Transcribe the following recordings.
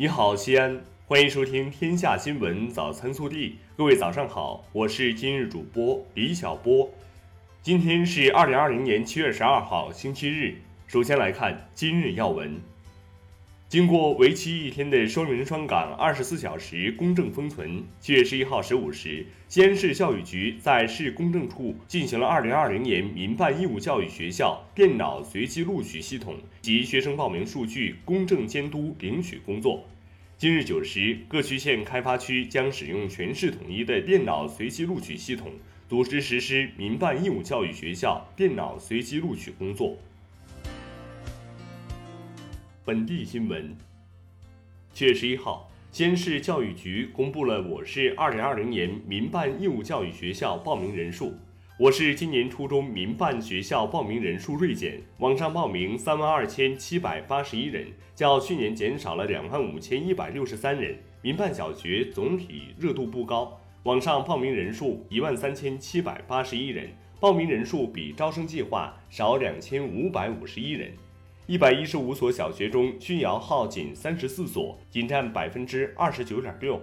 你好，西安，欢迎收听《天下新闻早餐速递》。各位早上好，我是今日主播李小波。今天是二零二零年七月十二号，星期日。首先来看今日要闻。经过为期一天的双人双岗二十四小时公证封存，七月十一号十五时，西安市教育局在市公证处进行了二零二零年民办义务教育学校电脑随机录取系统及学生报名数据公证监督领取工作。今日九时，各区县开发区将使用全市统一的电脑随机录取系统，组织实施民办义务教育学校电脑随机录取工作。本地新闻：七月十一号，西安市教育局公布了我市二零二零年民办义务教育学校报名人数。我市今年初中民办学校报名人数锐减，网上报名三万二千七百八十一人，较去年减少了两万五千一百六十三人。民办小学总体热度不高，网上报名人数一万三千七百八十一人，报名人数比招生计划少两千五百五十一人。一百一十五所小学中，熏窑号仅三十四所，仅占百分之二十九点六。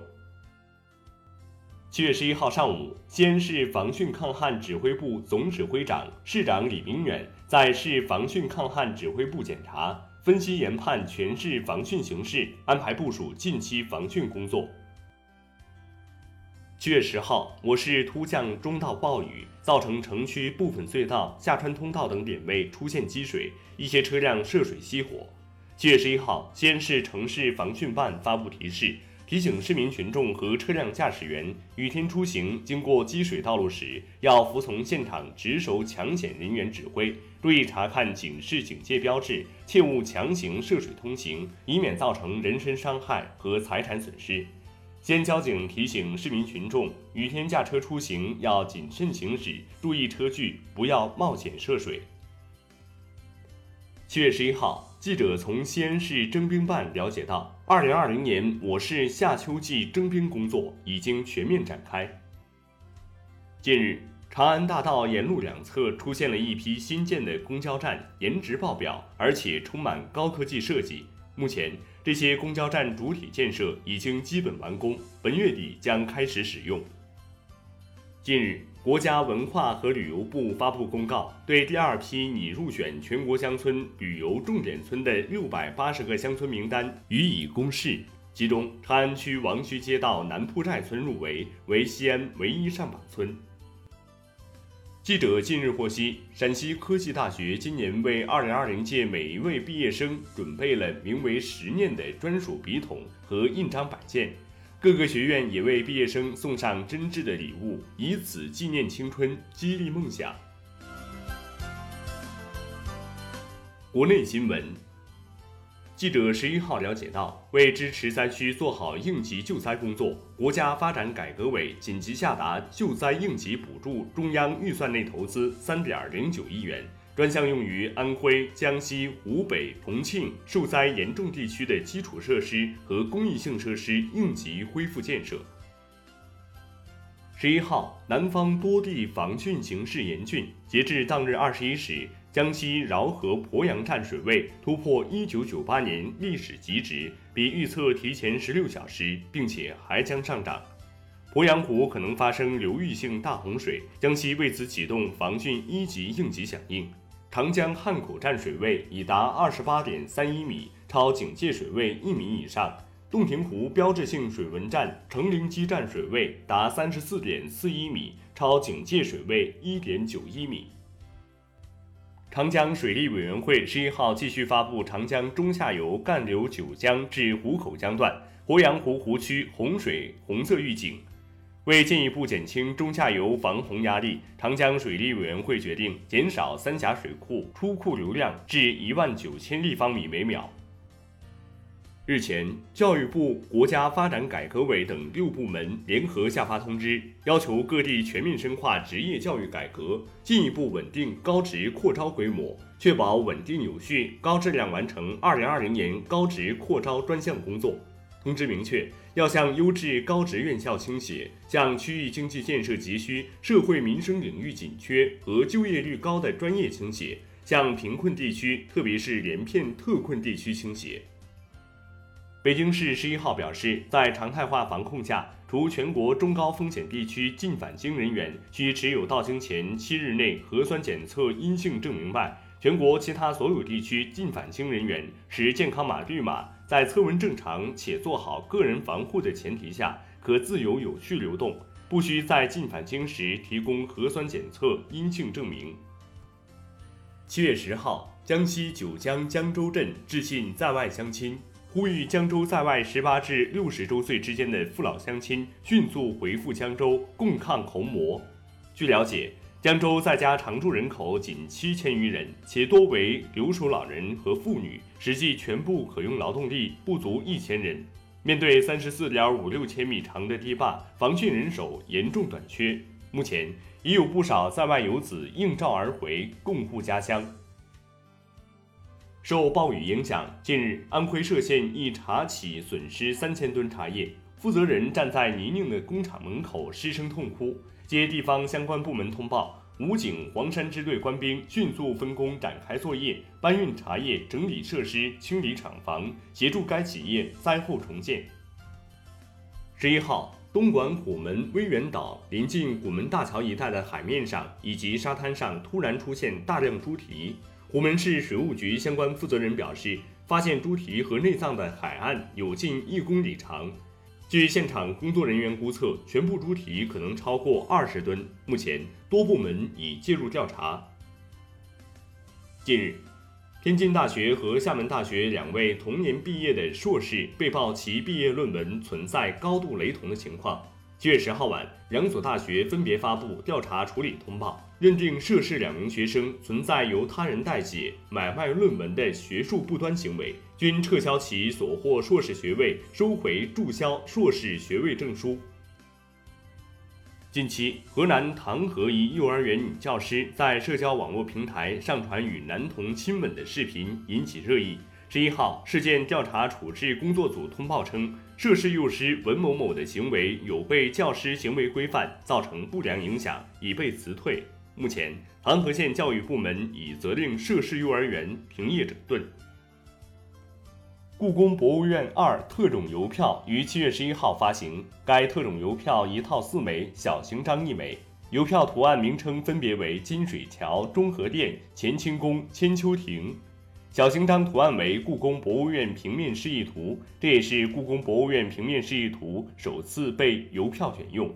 七月十一号上午，西安市防汛抗旱指挥部总指挥长、市长李明远在市防汛抗旱指挥部检查、分析研判全市防汛形势，安排部署近期防汛工作。七月十号，我市突降中到暴雨，造成城区部分隧道、下穿通道等点位出现积水，一些车辆涉水熄火。七月十一号，西安市城市防汛办发布提示，提醒市民群众和车辆驾驶员，雨天出行经过积水道路时，要服从现场值守抢险人员指挥，注意查看警示警戒标志，切勿强行涉水通行，以免造成人身伤害和财产损失。西安交警提醒市民群众，雨天驾车出行要谨慎行驶，注意车距，不要冒险涉水。七月十一号，记者从西安市征兵办了解到，二零二零年我市夏秋季征兵工作已经全面展开。近日，长安大道沿路两侧出现了一批新建的公交站，颜值爆表，而且充满高科技设计。目前，这些公交站主体建设已经基本完工，本月底将开始使用。近日，国家文化和旅游部发布公告，对第二批拟入选全国乡村旅游重点村的六百八十个乡村名单予以公示，其中长安区王徐街道南铺寨村入围，为西安唯一上榜村。记者近日获悉，陕西科技大学今年为2020届每一位毕业生准备了名为“十念”的专属笔筒和印章摆件，各个学院也为毕业生送上真挚的礼物，以此纪念青春，激励梦想。国内新闻。记者十一号了解到，为支持灾区做好应急救灾工作，国家发展改革委紧急下达救灾应急补助中央预算内投资三点零九亿元，专项用于安徽、江西、湖北、重庆受灾严重地区的基础设施和公益性设施应急恢复建设。十一号，南方多地防汛形势严峻，截至当日二十一时。江西饶河鄱阳站水位突破一九九八年历史极值，比预测提前十六小时，并且还将上涨。鄱阳湖可能发生流域性大洪水，江西为此启动防汛一级应急响应。长江汉口站水位已达二十八点三一米，超警戒水位一米以上。洞庭湖标志性水文站成陵基站水位达三十四点四一米，超警戒水位一点九一米。长江水利委员会十一号继续发布长江中下游干流九江至湖口江段鄱阳湖湖区洪水红色预警。为进一步减轻中下游防洪压力，长江水利委员会决定减少三峡水库出库流量至一万九千立方米每秒。日前，教育部、国家发展改革委等六部门联合下发通知，要求各地全面深化职业教育改革，进一步稳定高职扩招规模，确保稳定有序、高质量完成二零二零年高职扩招专项工作。通知明确，要向优质高职院校倾斜，向区域经济建设急需、社会民生领域紧缺和就业率高的专业倾斜，向贫困地区，特别是连片特困地区倾斜。北京市十一号表示，在常态化防控下，除全国中高风险地区进返京人员需持有到京前七日内核酸检测阴性证明外，全国其他所有地区进返京人员持健康码绿码，在测温正常且做好个人防护的前提下，可自由有序流动，不需在进返京时提供核酸检测阴性证明。七月十号，江西九江江州镇致信在外乡亲。呼吁江州在外十八至六十周岁之间的父老乡亲迅速回复江州，共抗洪魔。据了解，江州在家常住人口仅七千余人，且多为留守老人和妇女，实际全部可用劳动力不足一千人。面对三十四点五六千米长的堤坝，防汛人手严重短缺。目前已有不少在外游子应召而回，共护家乡。受暴雨影响，近日安徽歙县一茶企损失三千吨茶叶，负责人站在泥泞的工厂门口失声痛哭。接地方相关部门通报，武警黄山支队官兵迅速分工展开作业，搬运茶叶、整理设施、清理厂房，协助该企业灾后重建。十一号，东莞虎门威远岛临近虎门大桥一带的海面上以及沙滩上突然出现大量猪蹄。虎门市水务局相关负责人表示，发现猪蹄和内脏的海岸有近一公里长。据现场工作人员估测，全部猪蹄可能超过二十吨。目前，多部门已介入调查。近日，天津大学和厦门大学两位同年毕业的硕士被曝其毕业论文存在高度雷同的情况。七月十号晚，两所大学分别发布调查处理通报，认定涉事两名学生存在由他人代写、买卖论文的学术不端行为，均撤销其所获硕士学位，收回注销硕士学位证书。近期，河南唐河一幼儿园女教师在社交网络平台上传与男童亲吻的视频，引起热议。十一号，事件调查处置工作组通报称。涉事幼师文某某的行为有悖教师行为规范，造成不良影响，已被辞退。目前，唐河县教育部门已责令涉事幼儿园停业整顿。故宫博物院二特种邮票于七月十一号发行，该特种邮票一套四枚，小型张一枚，邮票图案名称分别为金水桥、中和殿、乾清宫、千秋亭。小型章图案为故宫博物院平面示意图，这也是故宫博物院平面示意图首次被邮票选用。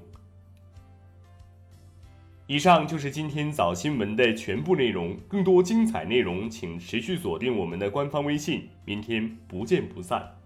以上就是今天早新闻的全部内容，更多精彩内容请持续锁定我们的官方微信，明天不见不散。